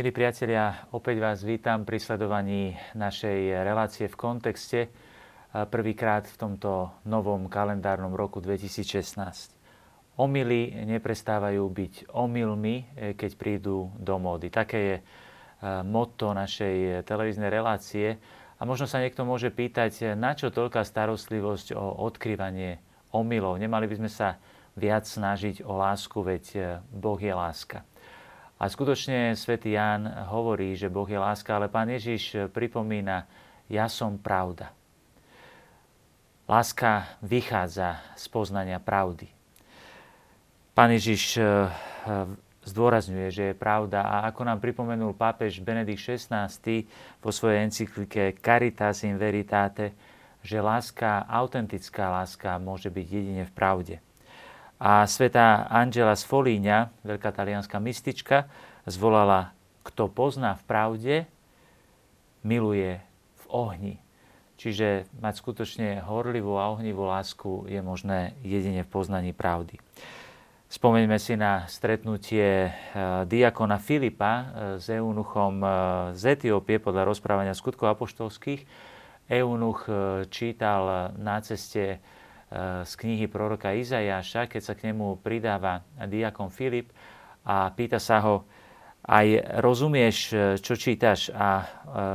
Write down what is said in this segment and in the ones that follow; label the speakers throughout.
Speaker 1: Milí priatelia, opäť vás vítam pri sledovaní našej relácie v kontexte prvýkrát v tomto novom kalendárnom roku 2016. Omily neprestávajú byť omylmi, e, keď prídu do módy. Také je e, motto našej televíznej relácie. A možno sa niekto môže pýtať, na čo toľká starostlivosť o odkrývanie omylov. Nemali by sme sa viac snažiť o lásku, veď Boh je láska. A skutočne svätý Ján hovorí, že Boh je láska, ale pán Ježiš pripomína, ja som pravda. Láska vychádza z poznania pravdy. Pán Ježiš eh, zdôrazňuje, že je pravda a ako nám pripomenul pápež Benedikt XVI vo svojej encyklike Caritas in Veritate, že láska, autentická láska môže byť jedine v pravde. A sveta Angela Sfolíňa, veľká talianská mystička, zvolala, kto pozná v pravde, miluje v ohni. Čiže mať skutočne horlivú a ohnivú lásku je možné jedine v poznaní pravdy. Spomeňme si na stretnutie eh, diakona Filipa eh, s eunuchom eh, z Etiópie podľa rozprávania skutkov apoštolských. Eunuch čítal na ceste z knihy proroka Izajaša, keď sa k nemu pridáva diakon Filip a pýta sa ho, aj rozumieš, čo čítaš? A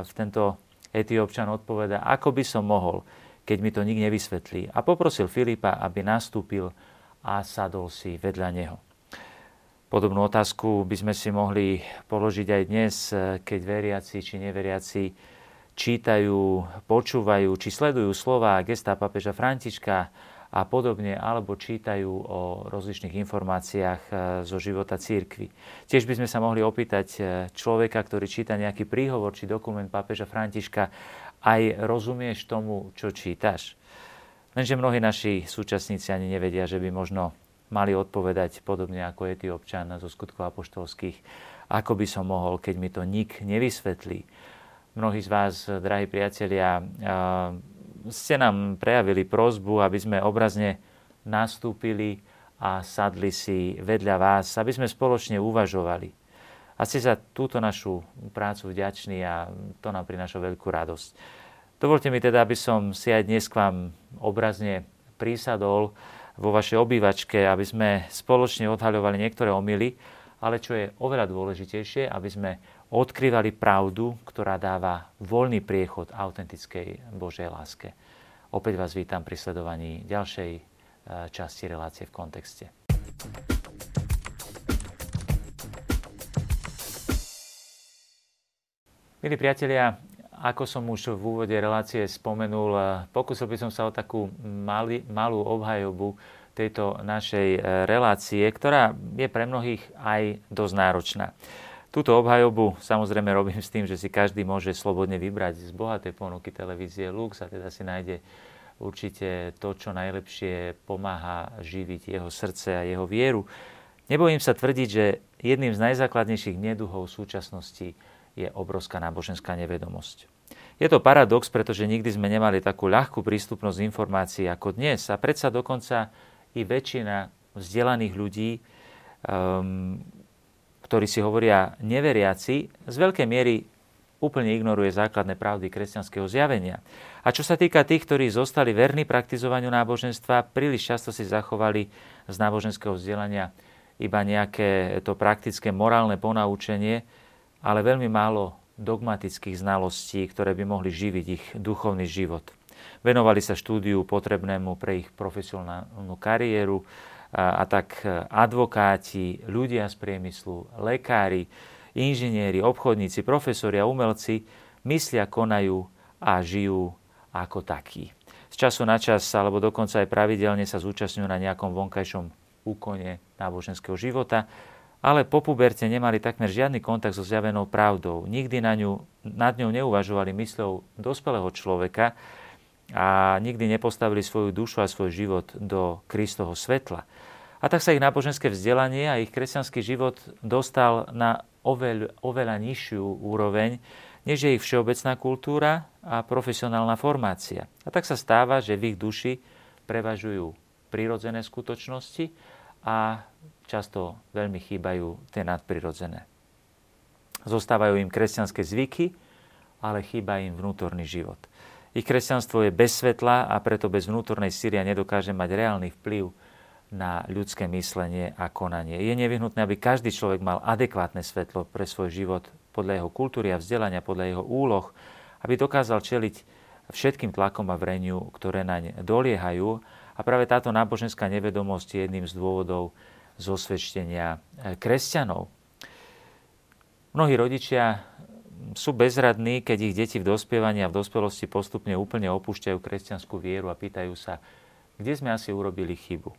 Speaker 1: v tento etiópčan odpoveda, ako by som mohol, keď mi to nik nevysvetlí. A poprosil Filipa, aby nastúpil a sadol si vedľa neho. Podobnú otázku by sme si mohli položiť aj dnes, keď veriaci či neveriaci čítajú, počúvajú či sledujú slova gesta papeža Františka a podobne, alebo čítajú o rozličných informáciách e, zo života církvy. Tiež by sme sa mohli opýtať e, človeka, ktorý číta nejaký príhovor či dokument pápeža Františka, aj rozumieš tomu, čo čítaš? Lenže mnohí naši súčasníci ani nevedia, že by možno mali odpovedať podobne ako etiópčan zo skutkov apoštolských, ako by som mohol, keď mi to nik nevysvetlí mnohí z vás, drahí priatelia, ste nám prejavili prozbu, aby sme obrazne nastúpili a sadli si vedľa vás, aby sme spoločne uvažovali. A ste za túto našu prácu vďační a to nám prináša veľkú radosť. Dovolte mi teda, aby som si aj dnes k vám obrazne prísadol vo vašej obývačke, aby sme spoločne odhaľovali niektoré omily, ale čo je oveľa dôležitejšie, aby sme odkrývali pravdu, ktorá dáva voľný priechod autentickej Božej láske. Opäť vás vítam pri sledovaní ďalšej e, časti relácie v kontexte. Milí priatelia, ako som už v úvode relácie spomenul, e, pokúsil by som sa o takú mali, malú obhajobu tejto našej e, relácie, ktorá je pre mnohých aj dosť náročná. Túto obhajobu samozrejme robím s tým, že si každý môže slobodne vybrať z bohatej ponuky televízie Lux a teda si nájde určite to, čo najlepšie pomáha živiť jeho srdce a jeho vieru. Nebojím sa tvrdiť, že jedným z najzákladnejších neduhov súčasnosti je obrovská náboženská nevedomosť. Je to paradox, pretože nikdy sme nemali takú ľahkú prístupnosť informácií ako dnes a predsa dokonca i väčšina vzdelaných ľudí um, ktorí si hovoria neveriaci, z veľkej miery úplne ignoruje základné pravdy kresťanského zjavenia. A čo sa týka tých, ktorí zostali verní praktizovaniu náboženstva, príliš často si zachovali z náboženského vzdelania iba nejaké to praktické morálne ponaučenie, ale veľmi málo dogmatických znalostí, ktoré by mohli živiť ich duchovný život. Venovali sa štúdiu potrebnému pre ich profesionálnu kariéru, a tak advokáti, ľudia z priemyslu, lekári, inžinieri, obchodníci, profesori a umelci myslia, konajú a žijú ako takí. Z času na čas, alebo dokonca aj pravidelne sa zúčastňujú na nejakom vonkajšom úkone náboženského života, ale po puberte nemali takmer žiadny kontakt so zjavenou pravdou. Nikdy na ňu, nad ňou neuvažovali mysľou dospelého človeka, a nikdy nepostavili svoju dušu a svoj život do Kristoho svetla. A tak sa ich náboženské vzdelanie a ich kresťanský život dostal na oveľ, oveľa nižšiu úroveň, než je ich všeobecná kultúra a profesionálna formácia. A tak sa stáva, že v ich duši prevažujú prirodzené skutočnosti a často veľmi chýbajú tie nadprirodzené. Zostávajú im kresťanské zvyky, ale chýba im vnútorný život. Ich kresťanstvo je bez svetla a preto bez vnútornej síria nedokáže mať reálny vplyv na ľudské myslenie a konanie. Je nevyhnutné, aby každý človek mal adekvátne svetlo pre svoj život podľa jeho kultúry a vzdelania, podľa jeho úloh, aby dokázal čeliť všetkým tlakom a vreniu, ktoré naň doliehajú. A práve táto náboženská nevedomosť je jedným z dôvodov zosvedčenia eh, kresťanov. Mnohí rodičia sú bezradní, keď ich deti v dospievaní a v dospelosti postupne úplne opúšťajú kresťanskú vieru a pýtajú sa, kde sme asi urobili chybu.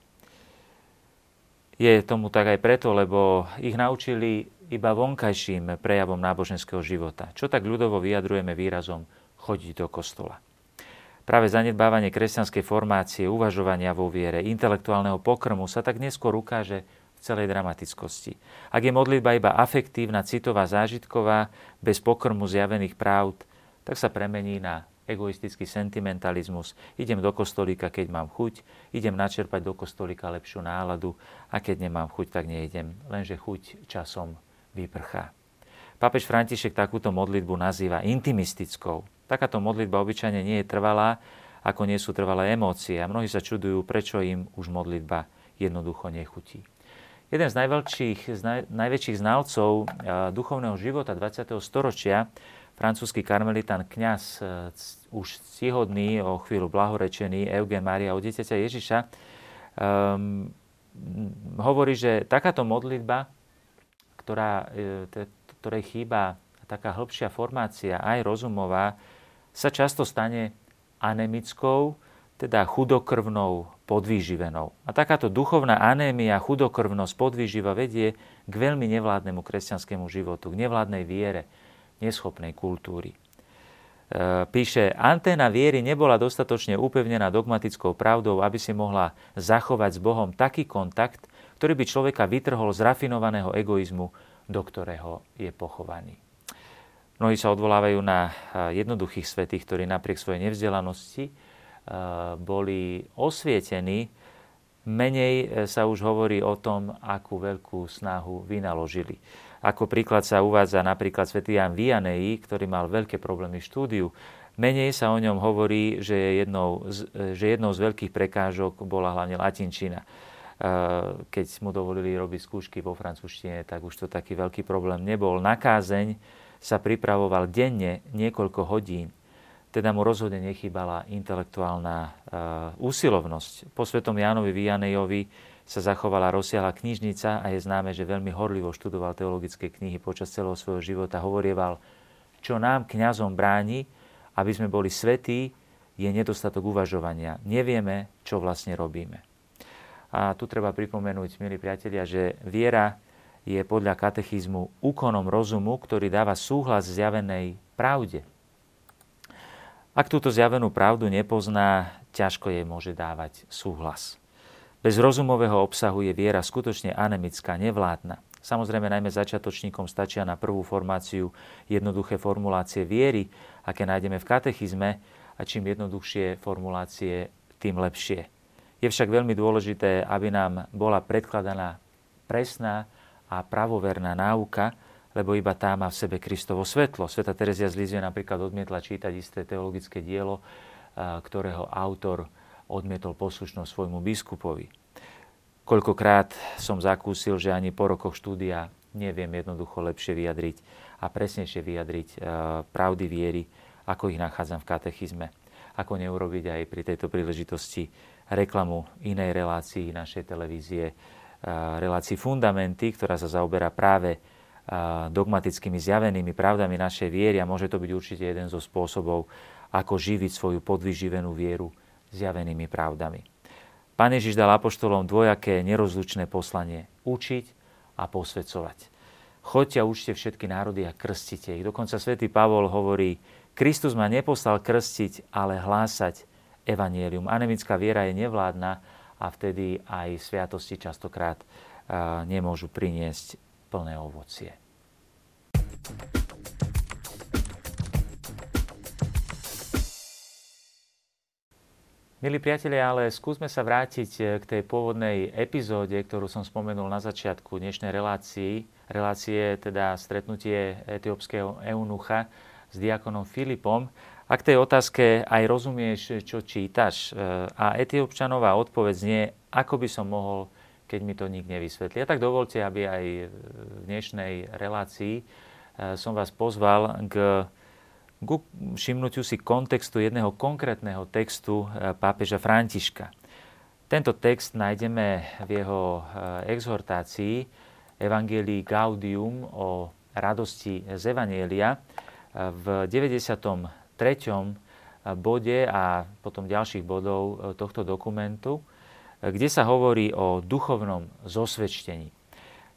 Speaker 1: Je tomu tak aj preto, lebo ich naučili iba vonkajším prejavom náboženského života. Čo tak ľudovo vyjadrujeme výrazom chodiť do kostola. Práve zanedbávanie kresťanskej formácie, uvažovania vo viere, intelektuálneho pokrmu sa tak neskôr ukáže celej dramatickosti. Ak je modlitba iba afektívna, citová, zážitková, bez pokrmu zjavených pravd, tak sa premení na egoistický sentimentalizmus. Idem do kostolíka, keď mám chuť, idem načerpať do kostolíka lepšiu náladu a keď nemám chuť, tak nejdem. Lenže chuť časom vyprchá. Pápež František takúto modlitbu nazýva intimistickou. Takáto modlitba obyčajne nie je trvalá, ako nie sú trvalé emócie a mnohí sa čudujú, prečo im už modlitba jednoducho nechutí. Jeden z najväčších, z naj, najväčších znalcov duchovného života 20. storočia, francúzsky karmelitán kňaz, e, už ctihodný, o chvíľu blahorečený, Eugen Maria od dieťaťa Ježiša, um, hovorí, že takáto modlitba, ktorá, e, ktorej chýba taká hĺbšia formácia, aj rozumová, sa často stane anemickou, teda chudokrvnou podvýživenou. A takáto duchovná anémia, chudokrvnosť, podvýživa vedie k veľmi nevládnemu kresťanskému životu, k nevládnej viere, neschopnej kultúry. E, píše, anténa viery nebola dostatočne upevnená dogmatickou pravdou, aby si mohla zachovať s Bohom taký kontakt, ktorý by človeka vytrhol z rafinovaného egoizmu, do ktorého je pochovaný. Mnohí sa odvolávajú na jednoduchých svetých, ktorí napriek svojej nevzdelanosti boli osvietení, menej e, sa už hovorí o tom, akú veľkú snahu vynaložili. Ako príklad sa uvádza napríklad svätý Jan Vianei, ktorý mal veľké problémy v štúdiu. Menej sa o ňom hovorí, že, je jednou z, e, že jednou z veľkých prekážok bola hlavne latinčina. Keď mu dovolili robiť skúšky vo francúzštine, tak už to taký veľký problém nebol. Na kázeň sa pripravoval denne niekoľko hodín teda mu rozhodne nechýbala intelektuálna uh, úsilovnosť. Po svetom Jánovi Vianejovi sa zachovala rozsiahla knižnica a je známe, že veľmi horlivo študoval teologické knihy počas celého svojho života. Hovorieval, čo nám kňazom bráni, aby sme boli svetí, je nedostatok uvažovania. Nevieme, čo vlastne robíme. A tu treba pripomenúť, milí priatelia, že viera je podľa katechizmu úkonom rozumu, ktorý dáva súhlas zjavenej pravde, ak túto zjavenú pravdu nepozná, ťažko jej môže dávať súhlas. Bez rozumového obsahu je viera skutočne anemická, nevládna. Samozrejme, najmä začiatočníkom stačia na prvú formáciu jednoduché formulácie viery, aké nájdeme v katechizme, a čím jednoduchšie formulácie, tým lepšie. Je však veľmi dôležité, aby nám bola predkladaná presná a pravoverná náuka, lebo iba tá má v sebe Kristovo svetlo. Sveta Terezia z Lízie napríklad odmietla čítať isté teologické dielo, ktorého autor odmietol poslušnosť svojmu biskupovi. Koľkokrát som zakúsil, že ani po rokoch štúdia neviem jednoducho lepšie vyjadriť a presnejšie vyjadriť pravdy viery, ako ich nachádzam v katechizme. Ako neurobiť aj pri tejto príležitosti reklamu inej relácii našej televízie, relácii Fundamenty, ktorá sa zaoberá práve dogmatickými zjavenými pravdami našej viery a môže to byť určite jeden zo spôsobov, ako živiť svoju podvyživenú vieru zjavenými pravdami. Pán Ježiš dal apoštolom dvojaké nerozlučné poslanie učiť a posvedcovať. Choďte a učte všetky národy a krstite ich. Dokonca svätý Pavol hovorí, Kristus ma neposlal krstiť, ale hlásať evanielium. Anemická viera je nevládna a vtedy aj sviatosti častokrát nemôžu priniesť plné ovocie. Milí priatelia, ale skúsme sa vrátiť eh, k tej pôvodnej epizóde, ktorú som spomenul na začiatku dnešnej relácii. Relácie teda stretnutie etiópskeho eunucha s diakonom Filipom. A tej otázke aj rozumieš, čo čítaš. Eh, a etiópčanová odpoveď znie, ako by som mohol, keď mi to nik nevysvetlí. A tak dovolte, aby aj v dnešnej relácii eh, som vás pozval k k všimnutiu si kontextu jedného konkrétneho textu e, pápeža Františka. Tento text nájdeme v jeho e, exhortácii Evangelii Gaudium o radosti z Evanielia e, v 93. bode a potom ďalších bodov tohto dokumentu, kde sa hovorí o duchovnom zosvedčení.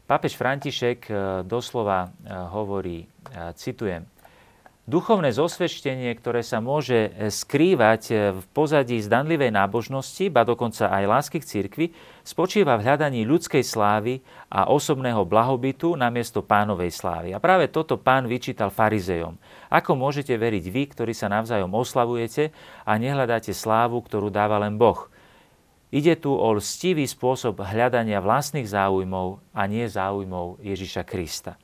Speaker 1: Pápež František doslova hovorí, citujem, Duchovné zosvedčenie, ktoré sa môže e, skrývať e, v pozadí zdanlivej nábožnosti, ba dokonca aj lásky k cirkvi, spočíva v hľadaní ľudskej slávy a osobného blahobytu namiesto pánovej slávy. A práve toto pán vyčítal farizejom. Ako môžete veriť vy, ktorí sa navzájom oslavujete a nehľadáte slávu, ktorú dáva len Boh? Ide tu o lstivý spôsob hľadania vlastných záujmov a nie záujmov Ježiša Krista.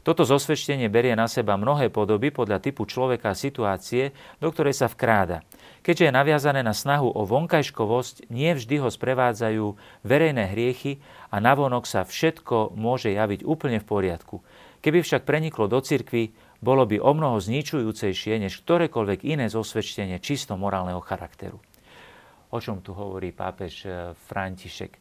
Speaker 1: Toto zosvedčenie berie na seba mnohé podoby podľa typu človeka a situácie, do ktorej sa vkráda. Keďže je naviazané na snahu o vonkajškovosť, nie vždy ho sprevádzajú verejné hriechy a navonok sa všetko môže javiť úplne v poriadku. Keby však preniklo do cirkvy, bolo by o mnoho zničujúcejšie než ktorékoľvek iné zosvedčenie čisto morálneho charakteru. O čom tu hovorí pápež eh, František?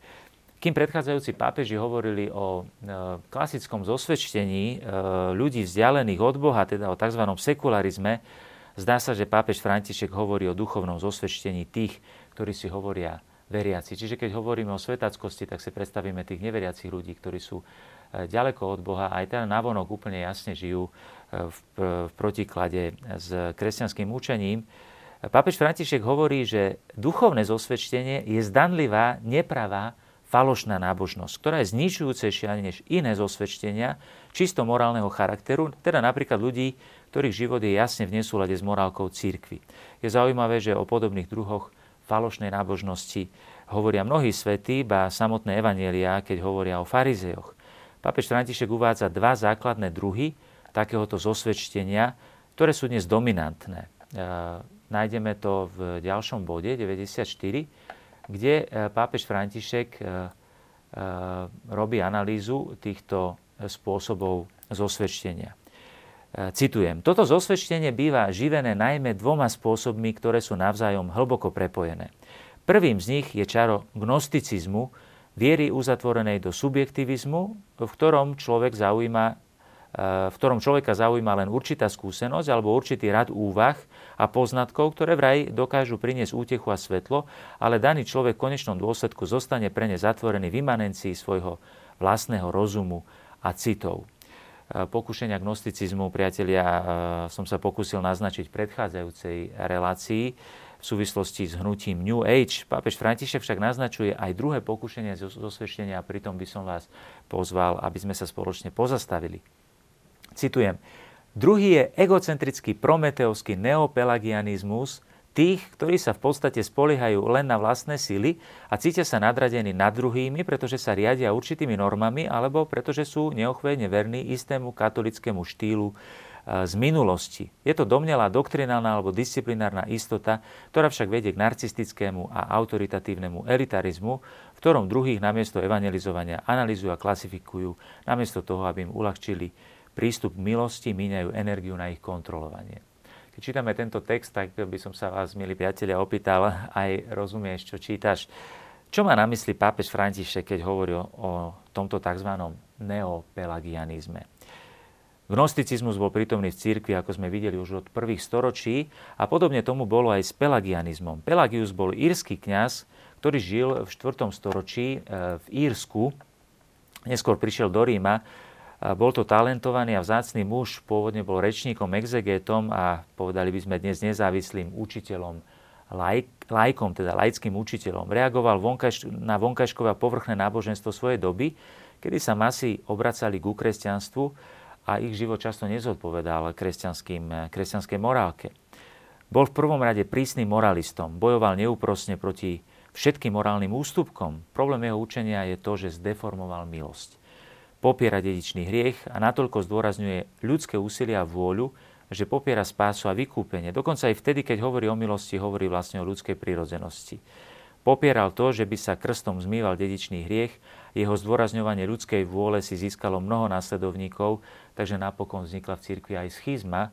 Speaker 1: Kým predchádzajúci pápeži hovorili o e, klasickom zosvedčení e, ľudí vzdialených od Boha, teda o tzv. sekularizme, zdá sa, že pápež František hovorí o duchovnom zosvedčení tých, ktorí si hovoria veriaci. Čiže keď hovoríme o svetackosti, tak si predstavíme tých neveriacich ľudí, ktorí sú e, ďaleko od Boha a aj teda navonok úplne jasne žijú v protiklade s kresťanským učením. Pápež František hovorí, že duchovné zosvedčenie je zdanlivá, nepravá falošná nábožnosť, ktorá je zničujúcejšia než iné zosvedčenia čisto morálneho charakteru, teda napríklad ľudí, ktorých život je jasne v nesúlade s morálkou církvy. Je zaujímavé, že o podobných druhoch falošnej nábožnosti hovoria mnohí svätí, ba samotné evanielia, keď hovoria o farizejoch. Pápež František uvádza dva základné druhy takéhoto zosvedčenia, ktoré sú dnes dominantné. Nájdeme to v ďalšom bode 94, kde e, pápež František e, e, robí analýzu týchto spôsobov zosvedčenia. Citujem, toto zosvedčenie býva živené najmä dvoma spôsobmi, ktoré sú navzájom hlboko prepojené. Prvým z nich je čaro gnosticizmu, viery uzatvorenej do subjektivizmu, v ktorom človek zaujíma v ktorom človeka zaujíma len určitá skúsenosť alebo určitý rad úvah a poznatkov, ktoré vraj dokážu priniesť útechu a svetlo, ale daný človek v konečnom dôsledku zostane pre ne zatvorený v imanencii svojho vlastného rozumu a citov. E, pokušenia gnosticizmu, priatelia, e, som sa pokúsil naznačiť v predchádzajúcej relácii v súvislosti s hnutím New Age. Pápež František však naznačuje aj druhé pokušenie zosvedčenia a pritom by som vás pozval, aby sme sa spoločne pozastavili. Citujem. Druhý je egocentrický prometeovský neopelagianizmus tých, ktorí sa v podstate spoliehajú len na vlastné sily a cítia sa nadradení nad druhými, pretože sa riadia určitými normami alebo pretože sú neochvejne verní istému katolickému štýlu e, z minulosti. Je to domnelá doktrinálna alebo disciplinárna istota, ktorá však vedie k narcistickému a autoritatívnemu elitarizmu, v ktorom druhých namiesto evangelizovania analizujú a klasifikujú, namiesto toho, aby im uľahčili prístup k milosti, míňajú energiu na ich kontrolovanie. Keď čítame tento text, tak by som sa vás, milí priatelia, opýtal, aj rozumieš, čo čítaš. Čo má na mysli pápež František, keď hovorí o tomto tzv. neopelagianizme? Gnosticizmus bol prítomný v cirkvi, ako sme videli už od prvých storočí, a podobne tomu bolo aj s pelagianizmom. Pelagius bol írsky kňaz, ktorý žil v 4. storočí e, v Írsku. Neskôr prišiel do Ríma bol to talentovaný a vzácný muž, pôvodne bol rečníkom, exegetom a povedali by sme dnes nezávislým učiteľom, laik, laikom, teda laickým učiteľom. Reagoval vonkaž, na vonkajškové a povrchné náboženstvo svojej doby, kedy sa masy obracali ku kresťanstvu a ich život často nezodpovedal kresťanskej morálke. Bol v prvom rade prísnym moralistom, bojoval neúprosne proti všetkým morálnym ústupkom. Problém jeho učenia je to, že zdeformoval milosť. Popiera dedičný hriech a natoľko zdôrazňuje ľudské úsilie a vôľu, že popiera spásu a vykúpenie. Dokonca aj vtedy, keď hovorí o milosti, hovorí vlastne o ľudskej prírodzenosti. Popieral to, že by sa krstom zmýval dedičný hriech, jeho zdôrazňovanie ľudskej vôle si získalo mnoho následovníkov, takže napokon vznikla v cirkvi aj schizma.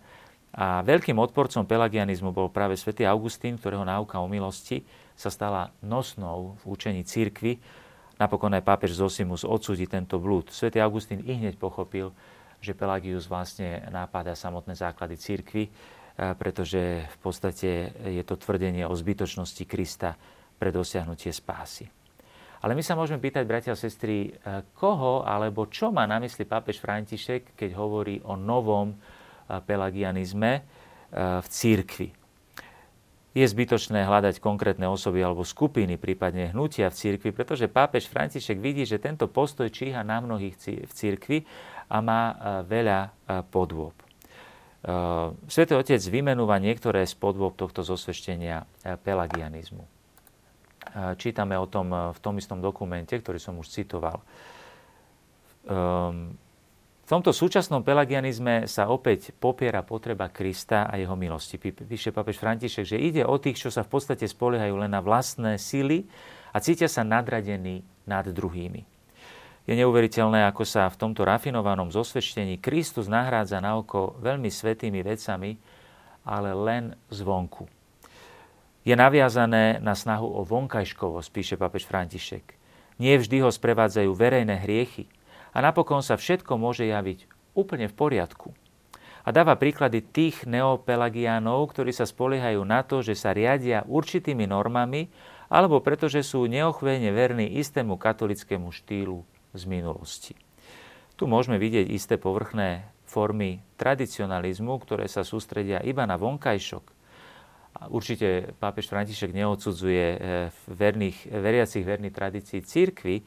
Speaker 1: A veľkým odporcom pelagianizmu bol práve svätý Augustín, ktorého náuka o milosti sa stala nosnou v učení cirkvi. Napokon aj pápež Zosimus odsúdi tento blúd. Svetý Augustín i hneď pochopil, že Pelagius vlastne nápada samotné základy cirkvy, pretože v podstate je to tvrdenie o zbytočnosti Krista pre dosiahnutie spásy. Ale my sa môžeme pýtať, bratia a sestry, eh, koho alebo čo má na mysli pápež František, keď hovorí o novom eh, pelagianizme v církvi. Je zbytočné hľadať konkrétne osoby alebo skupiny, prípadne hnutia v církvi, pretože pápež František vidí, že tento postoj číha na mnohých v církvi a má veľa podôb. Svetý Otec vymenúva niektoré z podôb tohto zosveštenia pelagianizmu čítame o tom v tom istom dokumente, ktorý som už citoval. V tomto súčasnom pelagianizme sa opäť popiera potreba Krista a jeho milosti. Píše papež František, že ide o tých, čo sa v podstate spoliehajú len na vlastné sily a cítia sa nadradení nad druhými. Je neuveriteľné, ako sa v tomto rafinovanom zosvedčení Kristus nahrádza na oko veľmi svetými vecami, ale len zvonku je naviazané na snahu o vonkajškovosť, píše papež František. Nie vždy ho sprevádzajú verejné hriechy a napokon sa všetko môže javiť úplne v poriadku. A dáva príklady tých neopelagiánov, ktorí sa spoliehajú na to, že sa riadia určitými normami alebo pretože sú neochvejne verní istému katolickému štýlu z minulosti. Tu môžeme vidieť isté povrchné formy tradicionalizmu, ktoré sa sústredia iba na vonkajšok určite pápež František neodsudzuje eh, verných, veriacich verných tradícií církvy,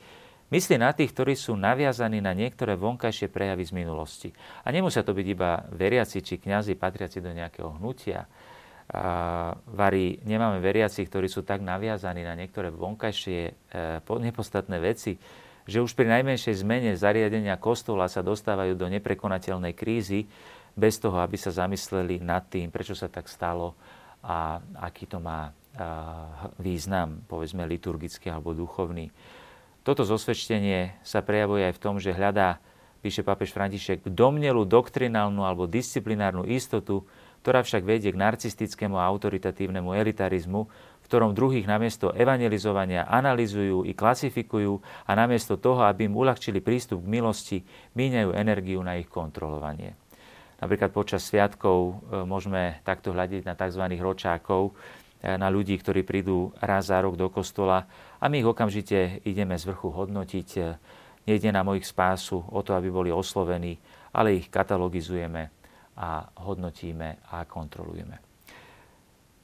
Speaker 1: myslí na tých, ktorí sú naviazaní na niektoré vonkajšie prejavy z minulosti. A nemusia to byť iba veriaci či kňazi patriaci do nejakého hnutia. A varí, nemáme veriaci, ktorí sú tak naviazaní na niektoré vonkajšie e, nepodstatné veci, že už pri najmenšej zmene zariadenia kostola sa dostávajú do neprekonateľnej krízy bez toho, aby sa zamysleli nad tým, prečo sa tak stalo a aký to má význam, povedzme liturgický alebo duchovný. Toto zosvedčenie sa prejavuje aj v tom, že hľadá, píše pápež František, domnelú doktrinálnu alebo disciplinárnu istotu, ktorá však vedie k narcistickému a autoritatívnemu elitarizmu, v ktorom druhých namiesto evangelizovania analizujú i klasifikujú a namiesto toho, aby im uľahčili prístup k milosti, míňajú energiu na ich kontrolovanie. Napríklad počas sviatkov e, môžeme takto hľadiť na tzv. ročákov, na ľudí, ktorí prídu raz za rok do kostola a my ich okamžite ideme z vrchu hodnotiť. E, nejde na mojich spásu o to, aby boli oslovení, ale ich katalogizujeme a hodnotíme a kontrolujeme.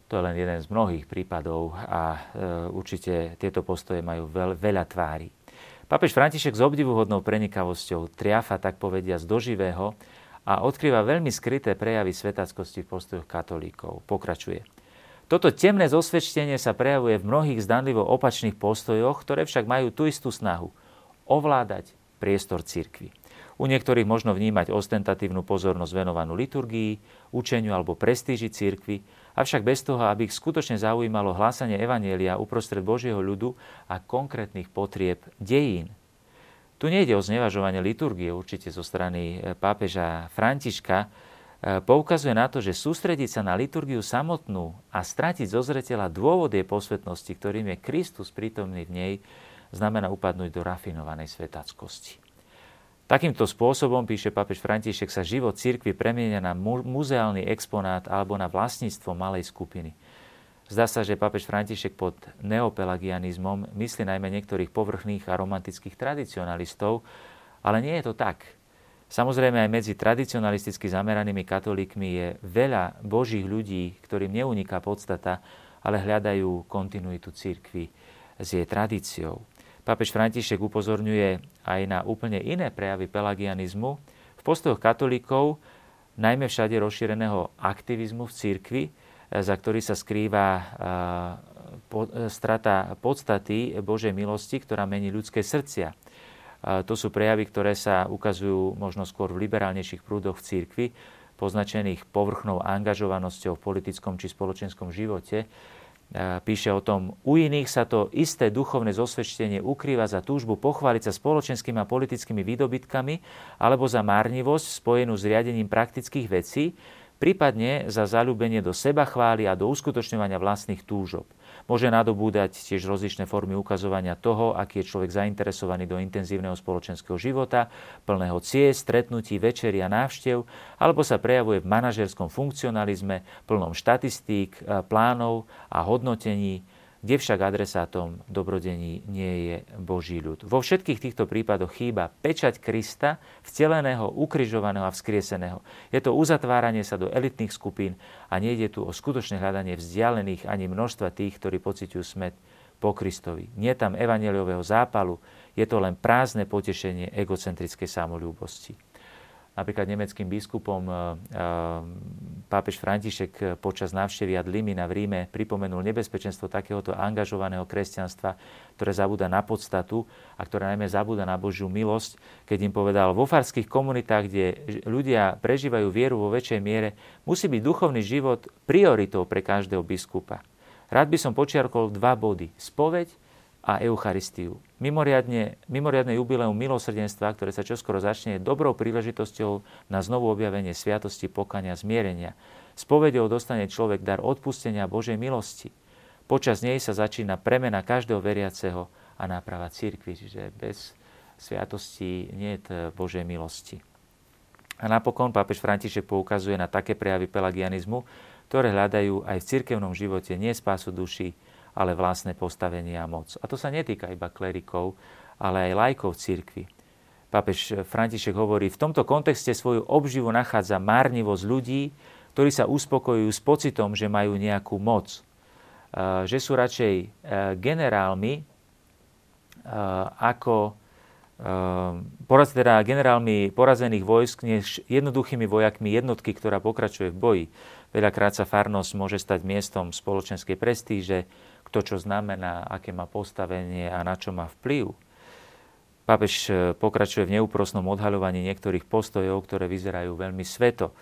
Speaker 1: To je len jeden z mnohých prípadov a e, určite tieto postoje majú veľ, veľa tvári. Papež František s obdivuhodnou prenikavosťou triafa, tak povedia, z doživého a odkrýva veľmi skryté prejavy svetackosti v postojoch katolíkov. Pokračuje. Toto temné zosvedčenie sa prejavuje v mnohých zdanlivo opačných postojoch, ktoré však majú tú istú snahu ovládať priestor cirkvy. U niektorých možno vnímať ostentatívnu pozornosť venovanú liturgii, učeniu alebo prestíži cirkvy, avšak bez toho, aby ich skutočne zaujímalo hlásanie Evanielia uprostred Božieho ľudu a konkrétnych potrieb dejín tu nejde o znevažovanie liturgie určite zo strany e, pápeža Františka. E, poukazuje na to, že sústrediť sa na liturgiu samotnú a stratiť zo zreteľa dôvod posvetnosti, ktorým je Kristus prítomný v nej, znamená upadnúť do rafinovanej svetackosti. Takýmto spôsobom, píše pápež František, sa život cirkvi premienia na muzeálny exponát alebo na vlastníctvo malej skupiny – Zdá sa, že pápež František pod neopelagianizmom myslí najmä niektorých povrchných a romantických tradicionalistov, ale nie je to tak. Samozrejme aj medzi tradicionalisticky zameranými katolíkmi je veľa božích ľudí, ktorým neuniká podstata, ale hľadajú kontinuitu církvy s jej tradíciou. Pápež František upozorňuje aj na úplne iné prejavy pelagianizmu v postojoch katolíkov, najmä všade rozšíreného aktivizmu v církvi, za ktorý sa skrýva strata podstaty Božej milosti, ktorá mení ľudské srdcia. To sú prejavy, ktoré sa ukazujú možno skôr v liberálnejších prúdoch v církvi, poznačených povrchnou angažovanosťou v politickom či spoločenskom živote, píše o tom, u iných sa to isté duchovné zosvedčenie ukrýva za túžbu pochváliť sa spoločenskými a politickými výdobytkami alebo za márnivosť spojenú s riadením praktických vecí, prípadne za zalúbenie do seba chvály a do uskutočňovania vlastných túžob. Môže nadobúdať tiež rozličné formy ukazovania toho, aký je človek zainteresovaný do intenzívneho spoločenského života, plného ciest, stretnutí, večerí a návštev, alebo sa prejavuje v manažerskom funkcionalizme, plnom štatistík, e, plánov a hodnotení, kde však adresátom dobrodení nie je Boží ľud. Vo všetkých týchto prípadoch chýba pečať Krista, vteleného, ukrižovaného a vzkrieseného. Je to uzatváranie sa do elitných skupín a nejde tu o skutočné hľadanie vzdialených ani množstva tých, ktorí pociťujú smet po Kristovi. Nie tam evaneliového zápalu, je to len prázdne potešenie egocentrickej samolúbosti napríklad nemeckým biskupom eh, eh, pápež František počas návštevy ad limina v Ríme pripomenul nebezpečenstvo takéhoto angažovaného kresťanstva, ktoré zabúda na podstatu a ktoré najmä zabúda na Božiu milosť, keď im povedal, vo farských komunitách, kde ľudia prežívajú vieru vo väčšej miere, musí byť duchovný život prioritou pre každého biskupa. Rád by som počiarkol dva body. Spoveď a Eucharistiu. Mimoriadne, mimoriadne jubileum milosrdenstva, ktoré sa čoskoro začne, je dobrou príležitosťou na znovu objavenie sviatosti pokania zmierenia. povedou dostane človek dar odpustenia Božej milosti. Počas nej sa začína premena každého veriaceho a náprava církvy, čiže bez sviatosti nie je Božej milosti. A napokon pápež František poukazuje na také prejavy pelagianizmu, ktoré hľadajú aj v cirkevnom živote nie spásu duši, ale vlastné postavenie a moc. A to sa netýka iba klerikov, ale aj lajkov cirkvi. Pápež František hovorí, v tomto kontexte svoju obživu nachádza márnivosť ľudí, ktorí sa uspokojujú s pocitom, že majú nejakú moc. Eh, že sú radšej eh, generálmi eh, ako poraz, teda generálmi porazených vojsk, než jednoduchými vojakmi jednotky, ktorá pokračuje v boji. Veľakrát sa farnosť môže stať miestom spoločenskej prestíže, to, čo znamená, aké má postavenie a na čo má vplyv. Pápež e, pokračuje v neúprosnom odhaľovaní niektorých postojov, ktoré vyzerajú veľmi sveto.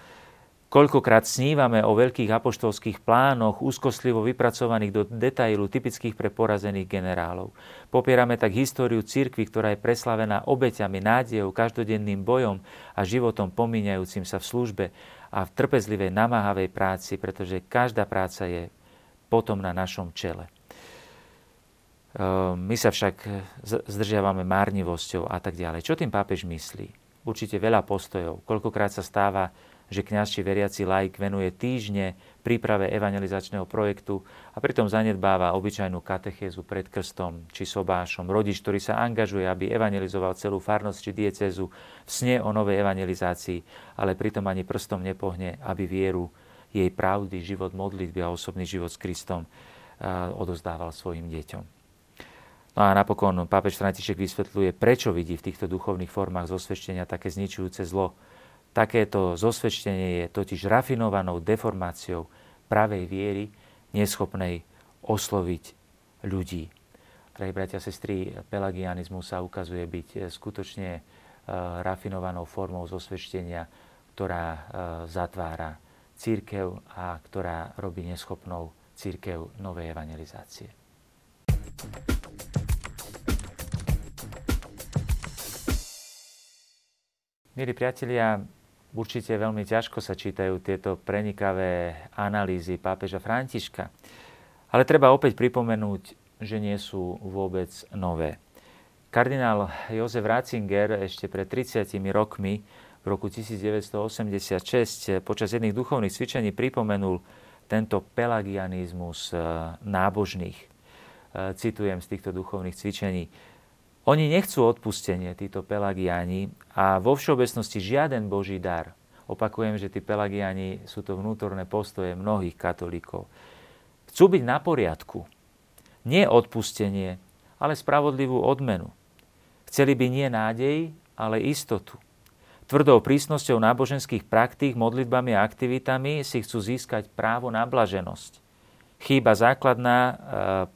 Speaker 1: Koľkokrát snívame o veľkých apoštolských plánoch, úzkostlivo vypracovaných do detailu, typických pre porazených generálov. Popierame tak históriu cirkvy, ktorá je preslavená obeťami, nádejou, každodenným bojom a životom pomíňajúcim sa v službe a v trpezlivej, namáhavej práci, pretože každá práca je potom na našom čele. Ehm, my sa však zdržiavame márnivosťou a tak ďalej. Čo tým pápež myslí? Určite veľa postojov. Koľkokrát sa stáva, že kňaz či veriaci laik venuje týždne príprave evangelizačného projektu a pritom zanedbáva obyčajnú katechézu pred krstom či sobášom. Rodič, ktorý sa angažuje, aby evangelizoval celú farnosť či diecezu sne o novej evangelizácii, ale pritom ani prstom nepohne, aby vieru, jej pravdy, život modlitby a osobný život s Kristom odozdával svojim deťom. No a napokon pápež František vysvetľuje, prečo vidí v týchto duchovných formách zosvedčenia také zničujúce zlo. Takéto zosvedčenie je totiž rafinovanou deformáciou pravej viery, neschopnej osloviť ľudí. Drahí bratia a sestry, pelagianizmus sa ukazuje byť eh, skutočne eh, rafinovanou formou zosvedčenia, ktorá eh, zatvára církev a ktorá robí neschopnou církev novej evangelizácie. Milí priatelia, určite veľmi ťažko sa čítajú tieto prenikavé analýzy pápeža Františka. Ale treba opäť pripomenúť, že nie sú vôbec nové. Kardinál Jozef Ratzinger ešte pred 30 rokmi v roku 1986 počas jedných duchovných cvičení pripomenul tento pelagianizmus eh, nábožných. Eh, citujem z týchto duchovných cvičení. Oni nechcú odpustenie, títo pelagiani, a vo všeobecnosti žiaden Boží dar. Opakujem, že tí pelagiani sú to vnútorné postoje mnohých katolíkov. Chcú byť na poriadku. Nie odpustenie, ale spravodlivú odmenu. Chceli by nie nádej, ale istotu. Tvrdou prísnosťou náboženských praktík, modlitbami a aktivitami si chcú získať právo na blaženosť. Chýba základná e,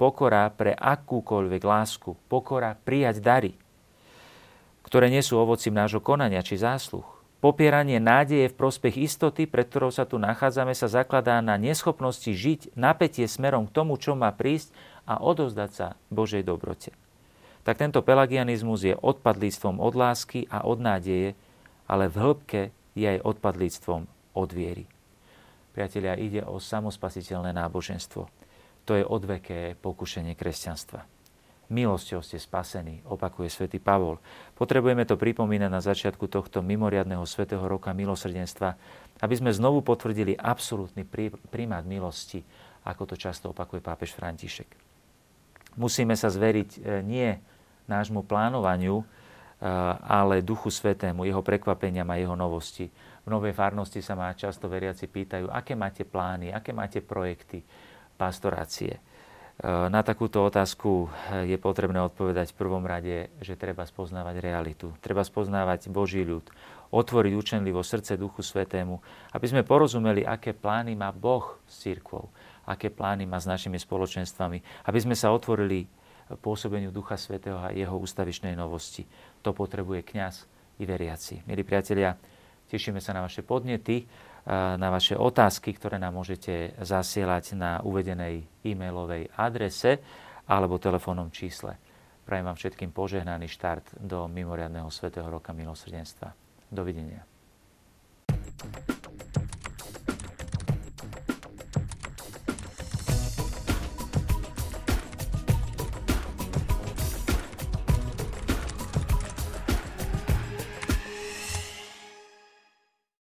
Speaker 1: pokora pre akúkoľvek lásku. Pokora prijať dary, ktoré nie sú ovocím nášho konania či zásluh. Popieranie nádeje v prospech istoty, pred ktorou sa tu nachádzame, sa zakladá na neschopnosti žiť napätie smerom k tomu, čo má prísť a odovzdať sa Božej dobrote. Tak tento pelagianizmus je odpadlíctvom od lásky a od nádeje, ale v hĺbke je aj odpadlíctvom od viery. Priatelia, ide o samospasiteľné náboženstvo. To je odveké pokušenie kresťanstva. Milosťou ste spasení, opakuje svätý Pavol. Potrebujeme to pripomínať na začiatku tohto mimoriadného svätého roka milosrdenstva, aby sme znovu potvrdili absolútny prímát milosti, ako to často opakuje pápež František. Musíme sa zveriť e, nie nášmu plánovaniu, ale Duchu Svetému, jeho prekvapeniam a jeho novosti. V Novej farnosti sa ma často veriaci pýtajú, aké máte plány, aké máte projekty pastorácie. Na takúto otázku je potrebné odpovedať v prvom rade, že treba spoznávať realitu. Treba spoznávať Boží ľud, otvoriť učenlivo srdce Duchu Svetému, aby sme porozumeli, aké plány má Boh s církvou, aké plány má s našimi spoločenstvami, aby sme sa otvorili pôsobeniu Ducha Svetého a jeho ústavičnej novosti. To potrebuje kňaz i veriaci. Milí priatelia, tešíme sa na vaše podnety, na vaše otázky, ktoré nám môžete zasielať na uvedenej e-mailovej adrese alebo telefónnom čísle. Prajem vám všetkým požehnaný štart do mimoriadného svetého roka milosrdenstva. Dovidenia. thank you